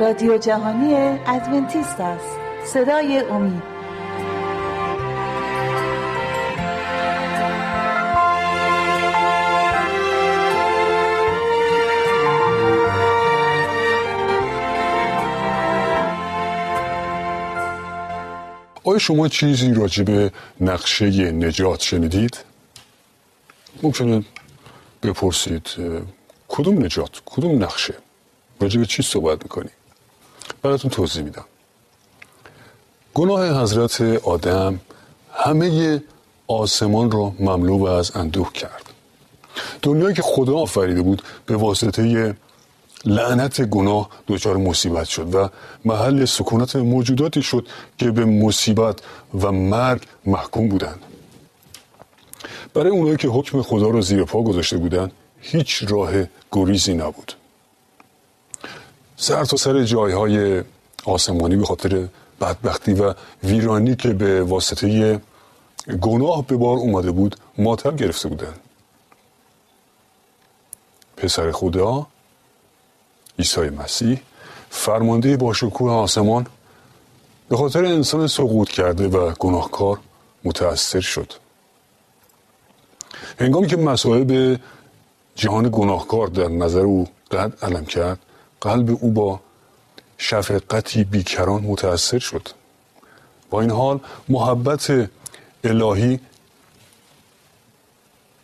رادیو جهانی ادونتیست است صدای امید آیا شما چیزی راجع به نقشه نجات شنیدید؟ ممکنه بپرسید کدوم نجات؟ کدوم نقشه؟ راجع به چی صحبت می‌کنی؟ براتون توضیح میدم. گناه حضرت آدم همه آسمان را مملو از اندوه کرد. دنیایی که خدا آفریده بود به واسطه لعنت گناه دچار مصیبت شد و محل سکونت موجوداتی شد که به مصیبت و مرگ محکوم بودند. برای اونایی که حکم خدا را زیر پا گذاشته بودند هیچ راه گریزی نبود. سر تا سر جایهای آسمانی به خاطر بدبختی و ویرانی که به واسطه گناه به بار اومده بود ماتم گرفته بودند پسر خدا عیسی مسیح فرمانده با شکوه آسمان به خاطر انسان سقوط کرده و گناهکار متأثر شد. هنگامی که مسائب جهان گناهکار در نظر او قد علم کرد قلب او با شفقتی بیکران متأثر شد. با این حال محبت الهی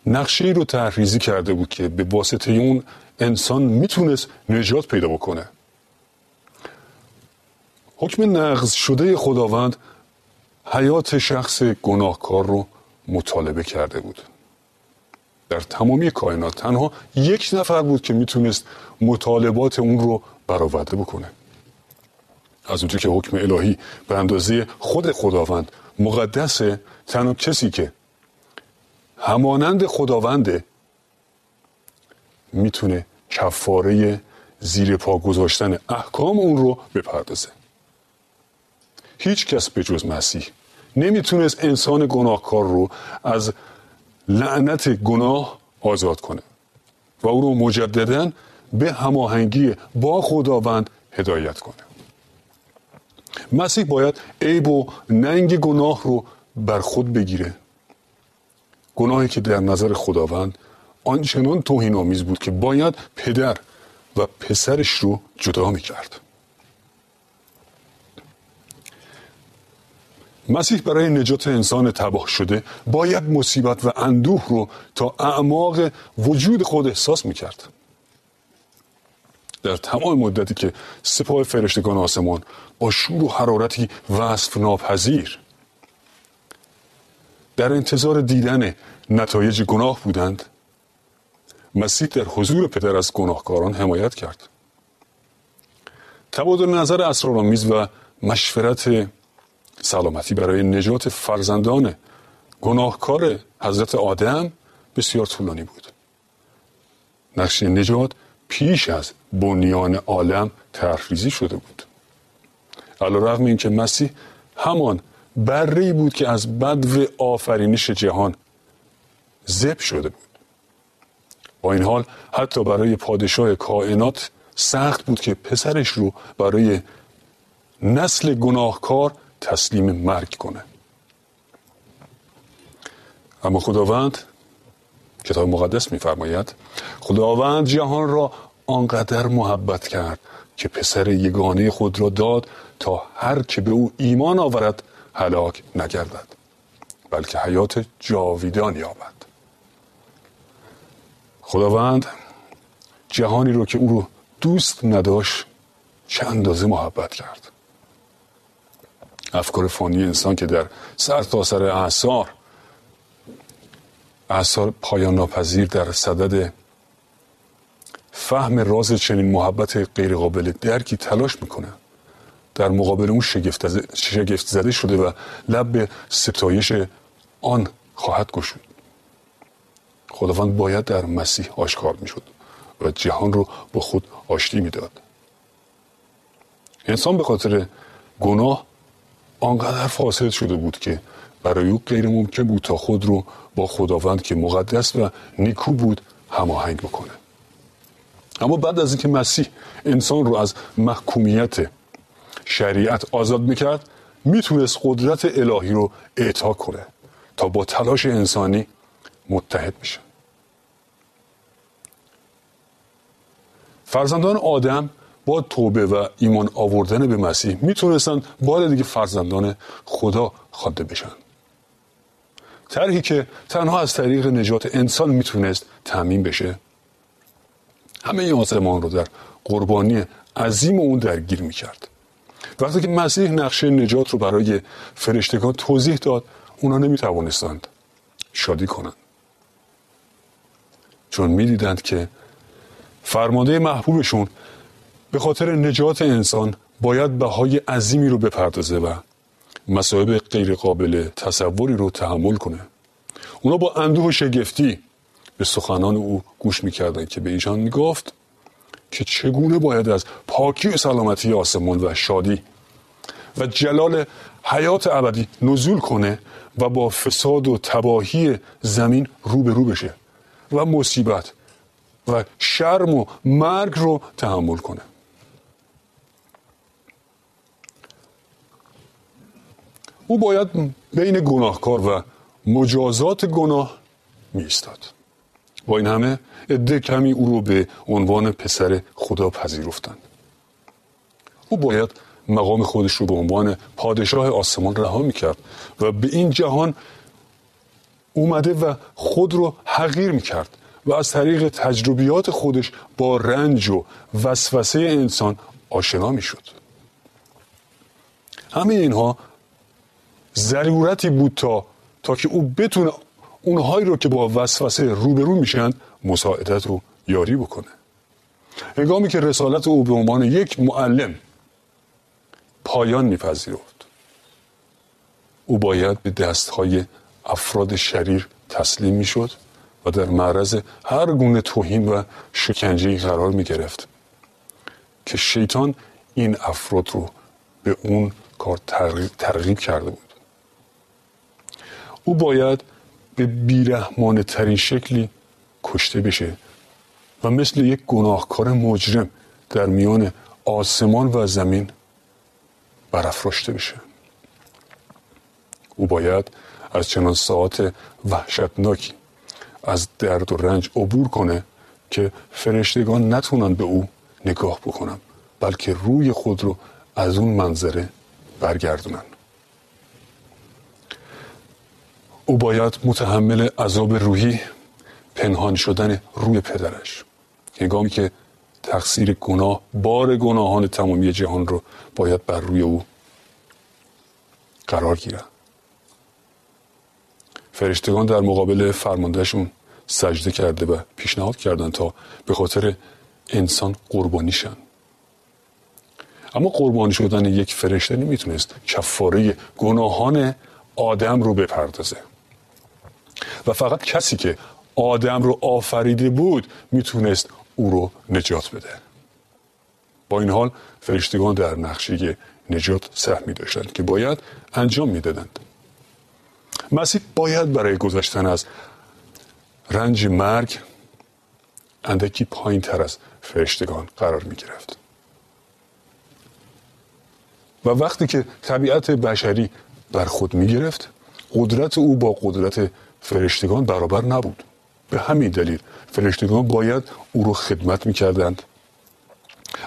نقشه رو تحریزی کرده بود که به واسطه اون انسان می‌تونست نجات پیدا بکنه. حکم نقض شده خداوند حیات شخص گناهکار رو مطالبه کرده بود. در تمامی کائنات تنها یک نفر بود که می‌تونست مطالبات اون رو برآورده بکنه. از اونجا که حکم الهی به اندازه خود خداوند مقدسه تنها کسی که همانند خداونده می‌تونه کفاره زیر پا گذاشتن احکام اون رو بپردازه. هیچ کس به جز مسیح نمی‌تونست انسان گناهکار رو از لعنت گناه آزاد کنه و او رو مجددا به هماهنگی با خداوند هدایت کنه مسیح باید عیب و ننگ گناه رو بر خود بگیره گناهی که در نظر خداوند آنچنان توهین آمیز بود که باید پدر و پسرش رو جدا می کرد. مسیح برای نجات انسان تباه شده باید مصیبت و اندوه رو تا اعماق وجود خود احساس می کرد. در تمام مدتی که سپاه فرشتگان آسمان با شور و حرارتی وصف ناپذیر در انتظار دیدن نتایج گناه بودند مسیح در حضور پدر از گناهکاران حمایت کرد تبادل نظر اسرارآمیز و مشورت سلامتی برای نجات فرزندان گناهکار حضرت آدم بسیار طولانی بود. نقشه نجات پیش از بنیان عالم ترخیزی شده بود. علا رغم این که مسیح همان بره بود که از بدو آفرینش جهان زب شده بود. با این حال حتی برای پادشاه کائنات سخت بود که پسرش رو برای نسل گناهکار تسلیم مرگ کنه. اما خداوند کتاب مقدس میفرماید خداوند جهان را آنقدر محبت کرد که پسر یگانه خود را داد تا هر که به او ایمان آورد هلاک نگردد بلکه حیات جاویدان یابد. خداوند جهانی رو که او رو دوست نداشت چه اندازه محبت کرد؟ افکار فانی انسان که در سر تا سر اعثار اعثار پایان ناپذیر در صدد فهم راز چنین محبت غیرقابل درکی تلاش می‌کنه. در مقابل اون شگفت زده شده و لب به ستایش آن خواهد گشود. خداوند باید در مسیح آشکار می‌شد و جهان رو با خود آشتی می‌داد. انسان به خاطر گناه آنقدر فاسد شده بود که برای او غیر ممکن بود تا خود رو با خداوند که مقدس و نیکو بود هماهنگ بکنه. اما بعد از اینکه مسیح انسان رو از محکومیت شریعت آزاد می‌کرد می‌تونست قدرت الهی رو اعطا کنه تا با تلاش انسانی متحد میشه فرزندان آدم با توبه و ایمان آوردن به مسیح می‌تونستن بار دیگه فرزندان خدا خوانده بشن. طرحی که تنها از طریق نجات انسان می‌تونست تعمین بشه. همه این آسمان رو در قربانی عظیم اون درگیر می‌کرد. وقتی که مسیح نقشه نجات رو برای فرشتگان توضیح داد اونا نمی‌توانستند شادی کنند. چون می‌دیدند که فرمانده محبوبشون به خاطر نجات انسان باید بهای عظیمی رو بپردازه و مسائب غیر قابل تصوری رو تحمل کنه. اونا با اندوه و شگفتی به سخنان او گوش می‌کردن که به ایشان می‌گفت که چگونه باید از پاکی و سلامتی آسمان و شادی و جلال حیات ابدی نزول کنه و با فساد و تباهی زمین رو به رو بشه و مصیبت و شرم و مرگ رو تحمل کنه. او باید بین گناهکار و مجازات گناه میستاد با این همه عده کمی او رو به عنوان پسر خدا پذیرفتند او باید مقام خودش رو به عنوان پادشاه آسمان رها می‌کرد و به این جهان اومده و خود رو حقیر می‌کرد و از طریق تجربیات خودش با رنج و وسوسه انسان آشنا می‌شد. همه اینها ضرورتی بود تا تا که او بتونه اونهایی رو که با وسوسه روبرو میشن مساعدت رو یاری بکنه. هنگامی که رسالت او به عنوان یک معلم پایان میپذیرفت او باید به دستهای افراد شریر تسلیم می‌شد و در معرض هر گونه توهین و شکنجه قرار می گرفت که شیطان این افراد رو به اون کار ترغیب کرده بود. او باید به بیرحمانه ترین شکلی کشته بشه و مثل یک گناهکار مجرم در میان آسمان و زمین برافراشته بشه. او باید از چنان ساعت وحشتناکی از درد و رنج عبور کنه که فرشتگان نتونن به او نگاه بکنن بلکه روی خود رو از اون منظره برگردونن او باید متحمل عذاب روحی پنهان شدن روی پدرش. هنگامی که تقصیر گناه بار گناهان تمامی جهان رو باید بر روی او قرار گیرد. فرشتگان در مقابل فرماندهشون سجده کرده و پیشنهاد کردن تا به خاطر انسان قربانی شن. اما قربانی شدن یک فرشته نمی‌تونست کفاره گناهان آدم رو بپردازه. و فقط کسی که آدم رو آفریده بود می‌تونست او رو نجات بده. با این حال فرشتگان در نقشه نجات سهمی داشتند که باید انجام می‌دادند. مسیح باید برای گذشتن از رنج مرگ اندکی پایین تر از فرشتگان قرار می گرفت و وقتی که طبیعت بشری بر خود می گرفت قدرت او با قدرت فرشتگان برابر نبود. به همین دلیل فرشتگان باید او رو خدمت می کردند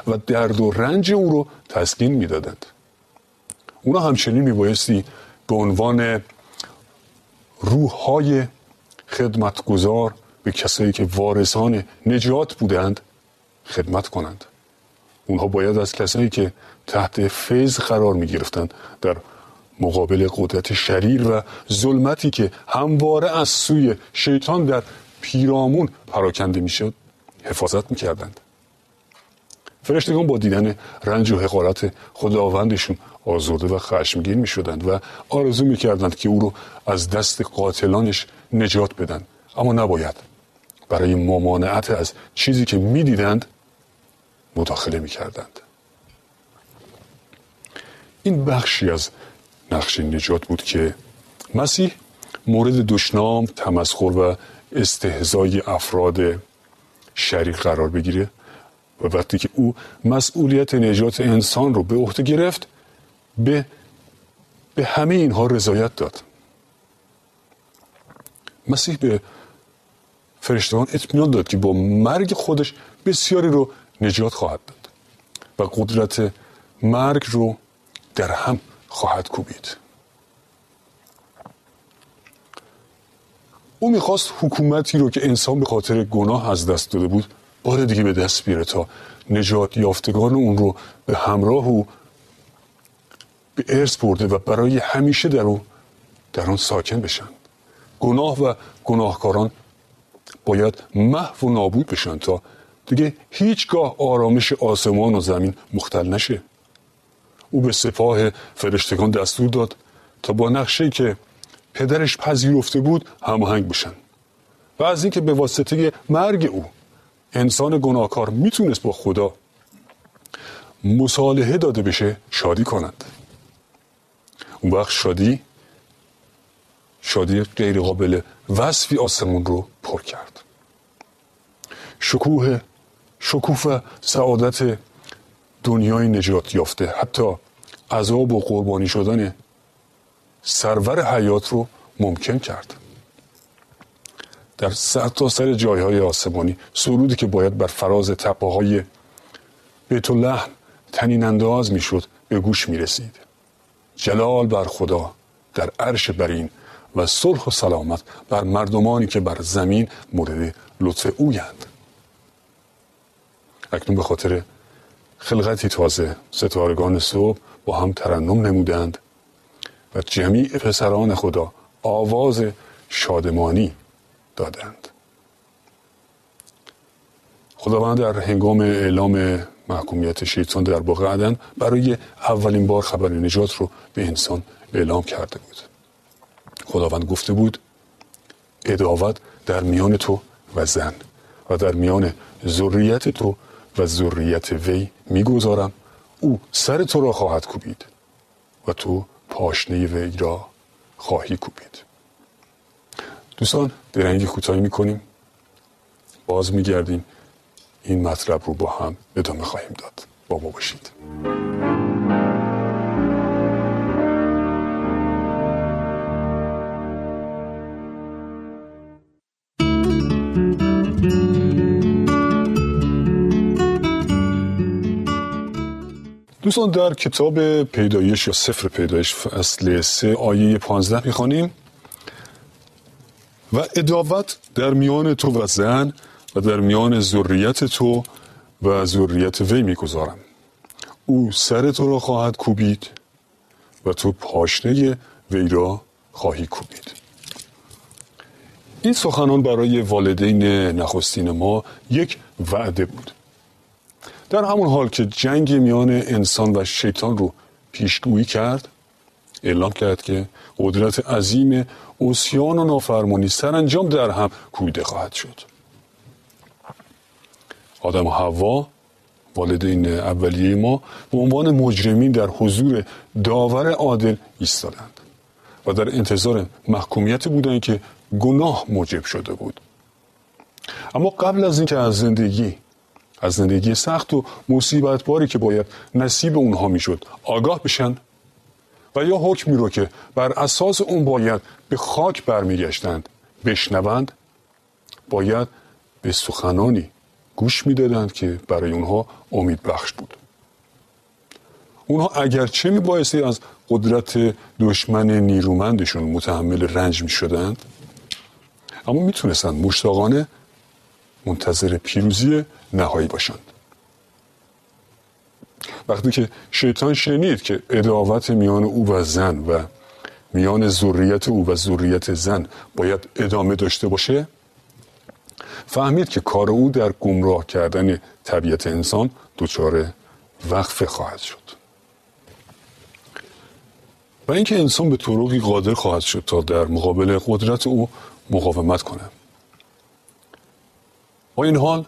و درد و رنج او رو تسکین می دادند اونا همچنین می بایستی به عنوان روح های خدمتگزار به کسایی که وارثان نجات بودند خدمت کنند. اونها باید از کسایی که تحت فیض قرار می گرفتند در مقابل قدرت شریر و ظلمتی که همواره از سوی شیطان در پیرامون پراکنده می‌شد حفاظت می‌کردند. فرشتگان با دیدن رنج و حقارت خداوندشون آزرده و خشمگین می‌شدند و آرزو می‌کردند که او رو از دست قاتلانش نجات بدن. اما نباید. برای ممانعت از چیزی که می‌دیدند مداخله می‌کردند. این بخشی از نقش نجات بود که مسیح مورد دشنام تمسخر و استهزای افراد شریک قرار بگیره و وقتی که او مسئولیت نجات انسان رو به عهده گرفت به به همه اینها رضایت داد. مسیح به فرشتگان اطمینان داد که با مرگ خودش بسیاری رو نجات خواهد داد و قدرت مرگ رو در هم خواهد کوبید. او می‌خواست حکومتی رو که انسان به خاطر گناه از دست داده بود بار دیگه به دست بیاره تا نجات یافتگان اون رو به همراه او به ارث برده و برای همیشه در اون در آن ساکن بشن. گناه و گناهکاران باید محو و نابود بشن تا دیگه هیچگاه آرامش آسمان و زمین مختل نشه. او به سپاه فرشتگان دستور داد تا با نقشه که پدرش پذیرفته بود هماهنگ بشن. و از اینکه به واسطه مرگ او انسان گناهکار می‌تونست با خدا مصالحه داده بشه شادی کنند. اون وقت شادی شادی غیر قابل وصفی آسمون رو پر کرد. شکوه شکوف و سعادت دنیای نجات یافته. حتی عذاب و قربانی شدن سرور حیات رو ممکن کرد. در سر تا سر جایهای آسمانی سرودی که باید بر فراز تپه های بیت لحن تنین انداز می‌شد به گوش می رسید جلال بر خدا در عرش برین و صلح و سلامت بر مردمانی که بر زمین مورد لطف اویند اکنون به خاطر خلقتی تازه ستارگان صبح با هم ترنم نمودند و جمیع پسران خدا آواز شادمانی دادند. خداوند در هنگام اعلام محکومیت شیطان در باغ عدن برای اولین بار خبر نجات رو به انسان اعلام کرده بود. خداوند گفته بود اداوت در میان تو و زن و در میان ذریت تو و ذریت وی می‌گذارم او سر تو را خواهد کوبید و تو پاشنه وی را خواهی کوبید. دوستان درنگی کوتاهی می‌کنیم. باز میگردیم. این مطلب رو با هم ادامه خواهیم داد. با ما باشید. دوستان در کتاب پیدایش یا سفر پیدایش فصل سه آیه پانزده می‌خوانیم. و اداوت در میان تو و زن و در میان ذریت تو و ذریت وی می‌گذارم. او سر تو را خواهد کوبید و تو پاشنه وی را خواهی کوبید. این سخنان برای والدین نخستین ما یک وعده بود. در همون حال که جنگ میان انسان و شیطان رو پیشگویی کرد اعلام کرد که قدرت عظیم اوسیان و نافرمانی سرانجام در هم کویده خواهد شد. آدم و حوا والدین اولیه ما به عنوان مجرمین در حضور داور عادل ایستادند و در انتظار محکومیت بودند که گناه موجب شده بود. اما قبل از اینکه از زندگی از زندگی سخت و مصیبت باری که باید نصیب اونها می‌شد آگاه بشن. و یا حکمی رو که بر اساس اون باید به خاک برمیگشتند بشنوند باید به سخنانی گوش می‌دادند که برای اونها امید بخش بود. اونها اگرچه بایستی از قدرت دشمن نیرومندشون متحمل رنج می شدند اما می‌تونستند مشتاقانه منتظر پیروزی نهایی باشند. وقتی که شیطان شنید که اداوت میان او و زن و میان ذریت او و ذریت زن باید ادامه داشته باشه فهمید که کار او در گمراه کردن طبیعت انسان دچار وقفه خواهد شد. و اینکه انسان به طرقی قادر خواهد شد تا در مقابل قدرت او مقاومت کنه با این حال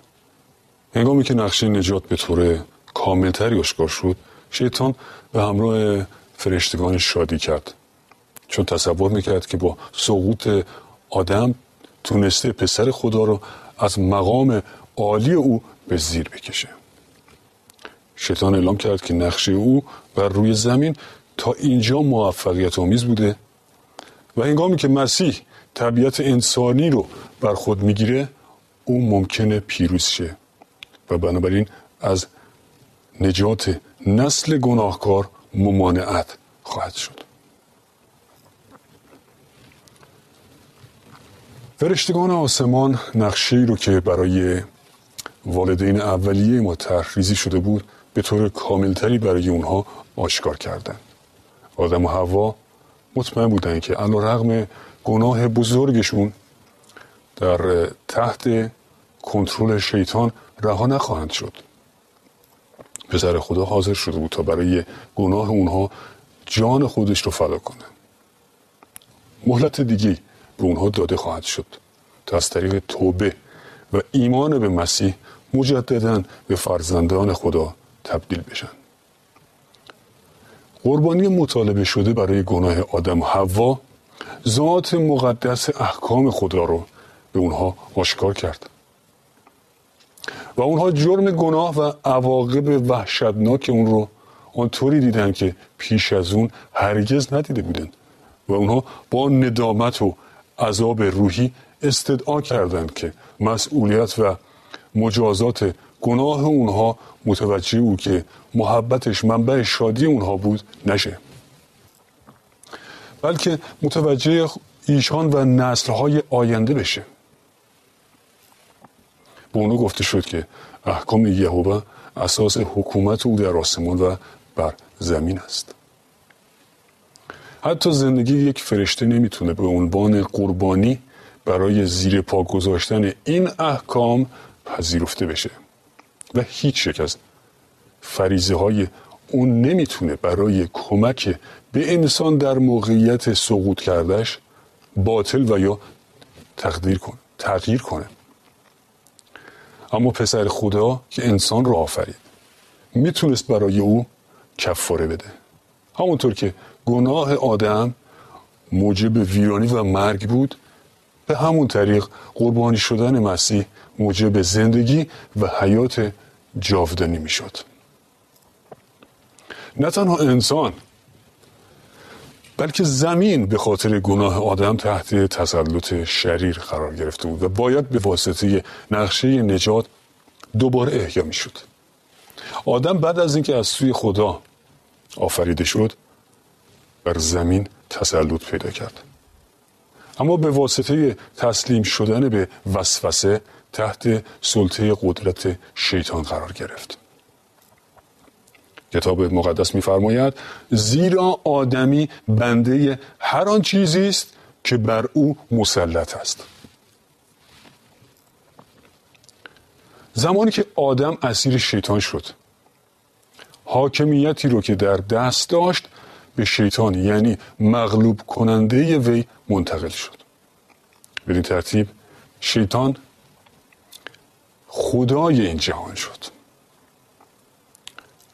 هنگامی که نقشه نجات به طور کاملتری آشکار شد شیطان به همراه فرشتگان شادی کرد. چون تصور می‌کرد که با سقوط آدم تونسته پسر خدا رو از مقام عالی او به زیر بکشه. شیطان اعلام کرد که نقشه او بر روی زمین تا اینجا موفقیت آمیز بوده و هنگامی که مسیح طبیعت انسانی رو بر خود می‌گیره او ممکنه پیروز شه. و بنابراین از نجات نسل گناهکار ممانعت خواهد شد. فرشتگان آسمان نقشه رو که برای والدین اولیه ما تحریزی شده بود به طور کاملتری برای اونها آشکار کردن آدم و هوا مطمئن بودن که علا رغم گناه بزرگشون در تحت کنترل شیطان رها نخواهند شد. پسر خدا حاضر شده بود تا برای گناه اونها جان خودش رو فدا کنه. مهلت دیگه به اونها داده خواهد شد تا از طریق توبه و ایمان به مسیح مجددا به فرزندان خدا تبدیل بشن. قربانی مطالبه شده برای گناه آدم و حوا ذات مقدس احکام خدا رو به اونها آشکار کرد. و اونها جرم گناه و عواقب وحشتناک اون رو آنطوری دیدن که پیش از اون هرگز ندیده بودن. و اونها با ندامت و عذاب روحی استدعا کردند که مسئولیت و مجازات گناه اونها متوجه او که محبتش منبع شادی اونها بود نشه. بلکه متوجه ایشان و نسلهای آینده بشه. به اونو گفته شد که احکام یهوه اساس حکومت او در آسمان و بر زمین است. حتی زندگی یک فرشته نمی‌تونه به عنوان قربانی برای زیر پا گذاشتن این احکام پذیرفته بشه و هیچ یک از فریزه های اون نمی‌تونه برای کمک به انسان در موقعیت سقوط کردش باطل و یا تقدیر کن تغییر کنه. اما پسر خدا که انسان را آفرید. می‌تونست برای او کفاره بده. همونطور که گناه آدم موجب ویرانی و مرگ بود به همون طریق قربانی شدن مسیح موجب زندگی و حیات جاودانی می‌شد. نه تنها انسان بلکه زمین به خاطر گناه آدم تحت تسلط شریر قرار گرفته بود و باید به واسطه نقشه نجات دوباره احیا می شد آدم بعد از اینکه از سوی خدا آفریده شد بر زمین تسلط پیدا کرد. اما به واسطه تسلیم شدن به وسوسه تحت سلطه قدرت شیطان قرار گرفت. کتاب مقدس میفرماید زیرا آدمی بنده هر آن چیزی است که بر او مسلط است. زمانی که آدم اسیر شیطان شد حاکمیتی رو که در دست داشت به شیطان یعنی مغلوب کننده وی منتقل شد. بدین ترتیب شیطان خدای این جهان شد.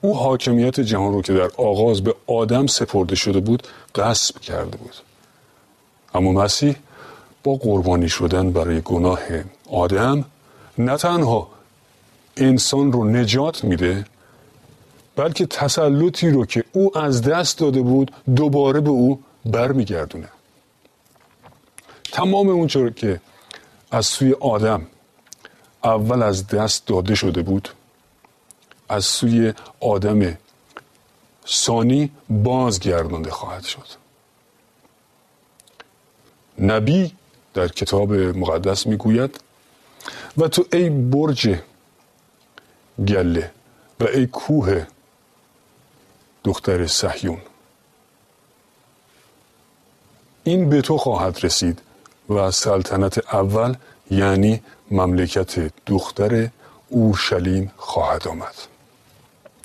او حاکمیت جهان رو که در آغاز به آدم سپرده شده بود غصب کرده بود. اما مسیح با قربانی شدن برای گناه آدم نه تنها انسان رو نجات میده بلکه تسلطی رو که او از دست داده بود دوباره به او برمیگردونه. تمام اون که از سوی آدم اول از دست داده شده بود از سوی آدم ثانی بازگردانده خواهد شد. نبی در کتاب مقدس می‌گوید و تو ای برج گله و ای کوه دختر صهیون این به تو خواهد رسید و سلطنت اول یعنی مملکت دختر اورشلیم خواهد آمد.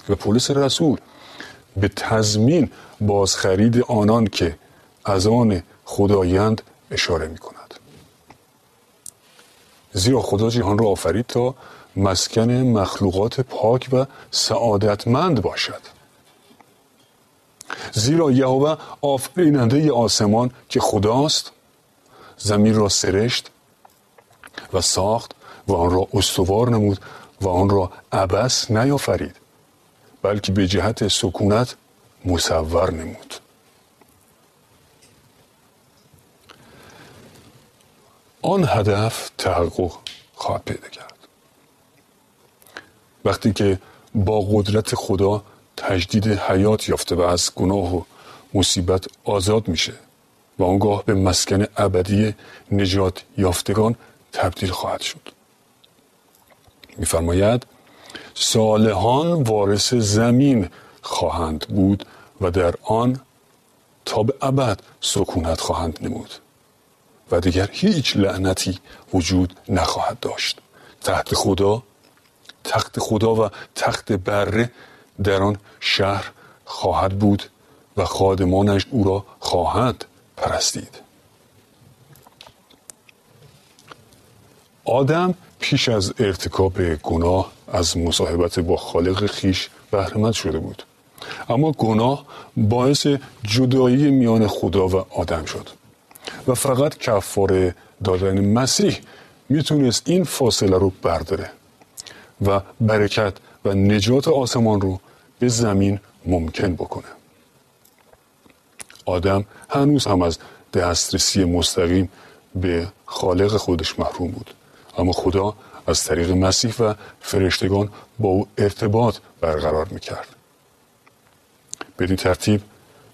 و پولس رسول به تضمین بازخرید آنان که از آن خدایند اشاره می کند زیرا خدا جهان را آفرید تا مسکن مخلوقات پاک و سعادتمند باشد. زیرا یهوه آفریننده آسمان که خداست زمین را سرشت و ساخت و آن را استوار نمود و آن را عبس نیافرید. بلکه به جهت سکونت مصور نمود. آن هدف تحقق خواهد پیدا کرد. وقتی که با قدرت خدا تجدید حیات یافته و از گناه و مصیبت آزاد میشه و آنگاه به مسکن ابدی نجات یافتگان تبدیل خواهد شد. میفرماید صالحان وارث زمین خواهند بود و در آن تا به ابد سکونت خواهند نمود و دیگر هیچ لعنتی وجود نخواهد داشت. تحت خدا تخت خدا و تخت بره در آن شهر خواهد بود و خادمانش او را خواهند پرستید. آدم پیش از ارتکاب گناه از مصاحبت با خالق خیش بهرمند شده بود. اما گناه باعث جدایی میان خدا و آدم شد. و فقط کفاره دادن مسیح می‌تونست این فاصله رو برداره و برکت و نجات آسمان رو به زمین ممکن بکنه. آدم هنوز هم از دسترسی مستقیم به خالق خودش محروم بود. اما خدا از طریق مسیح و فرشتگان با او ارتباط برقرار می‌کرد. بدین ترتیب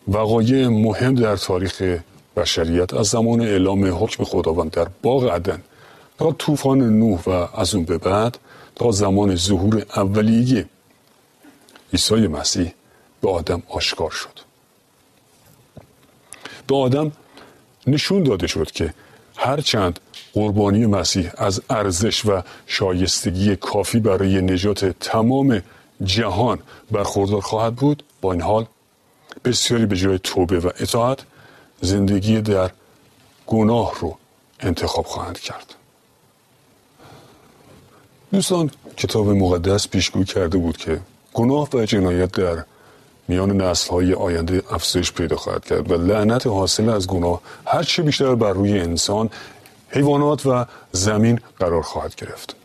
وقایع مهم در تاریخ بشریت از زمان اعلام حکم خداوند در باغ عدن تا طوفان نوح و از اون به بعد تا زمان ظهور اولیه عیسی مسیح به آدم آشکار شد. به آدم نشون داده شد که هرچند قربانی مسیح از ارزش و شایستگی کافی برای نجات تمام جهان برخوردار خواهد بود. با این حال بسیاری به جای توبه و اطاعت زندگی در گناه رو انتخاب خواهند کرد. دوستان کتاب مقدس پیشگویی کرده بود که گناه و جنایت در میان نسل های آینده افزایش پیدا خواهد کرد و لعنت حاصل از گناه هر چه بیشتر بر روی انسان حیوانات و زمین قرار خواهد گرفت.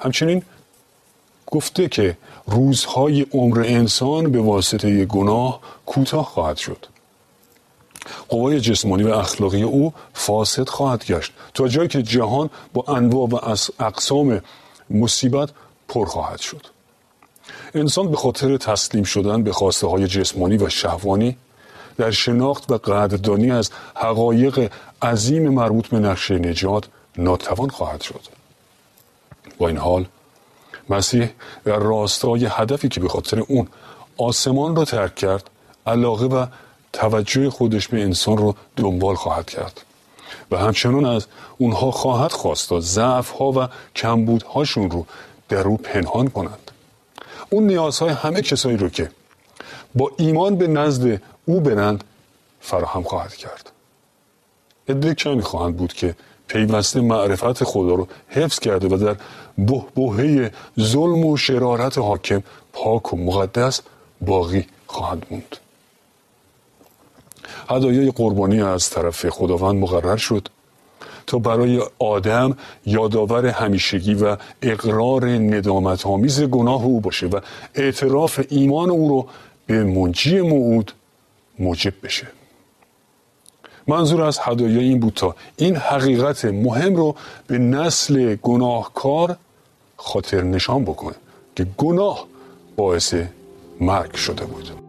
همچنین گفته که روزهای عمر انسان به واسطه گناه کوتاه خواهد شد. قوای جسمانی و اخلاقی او فاسد خواهد گشت تا جایی که جهان با انواع و اقسام مصیبت پر خواهد شد. انسان به خاطر تسلیم شدن به خواسته های جسمانی و شهوانی در شناخت و قدردانی از حقایق عظیم مربوط به نقشه نجات ناتوان خواهد شد. با این حال مسیح در راستای هدفی که به خاطر اون آسمان را ترک کرد علاقه و توجه خودش به انسان رو دنبال خواهد کرد. و همچنان از اونها خواهد خواست تا ضعف ها و کمبودهاشون رو در او پنهان کنند. اون نیازهای همه کسایی رو که با ایمان به نزد او برند فراهم خواهد کرد. عده کمی خواهند بود که پیوسته معرفت خدا رو حفظ کرده و در بهبهه ظلم و شرارت حاکم پاک و مقدس باقی خواهند موند. هدایای قربانی از طرف خداوند مقرر شد تا برای آدم یادآور همیشگی و اقرار ندامت آمیز گناه او باشه و اعتراف ایمان او رو به منجی موعود موجب بشه. منظور از هدایا این بود تا این حقیقت مهم رو به نسل گناهکار خاطر نشان بکنه که گناه باعث مرگ شده بود.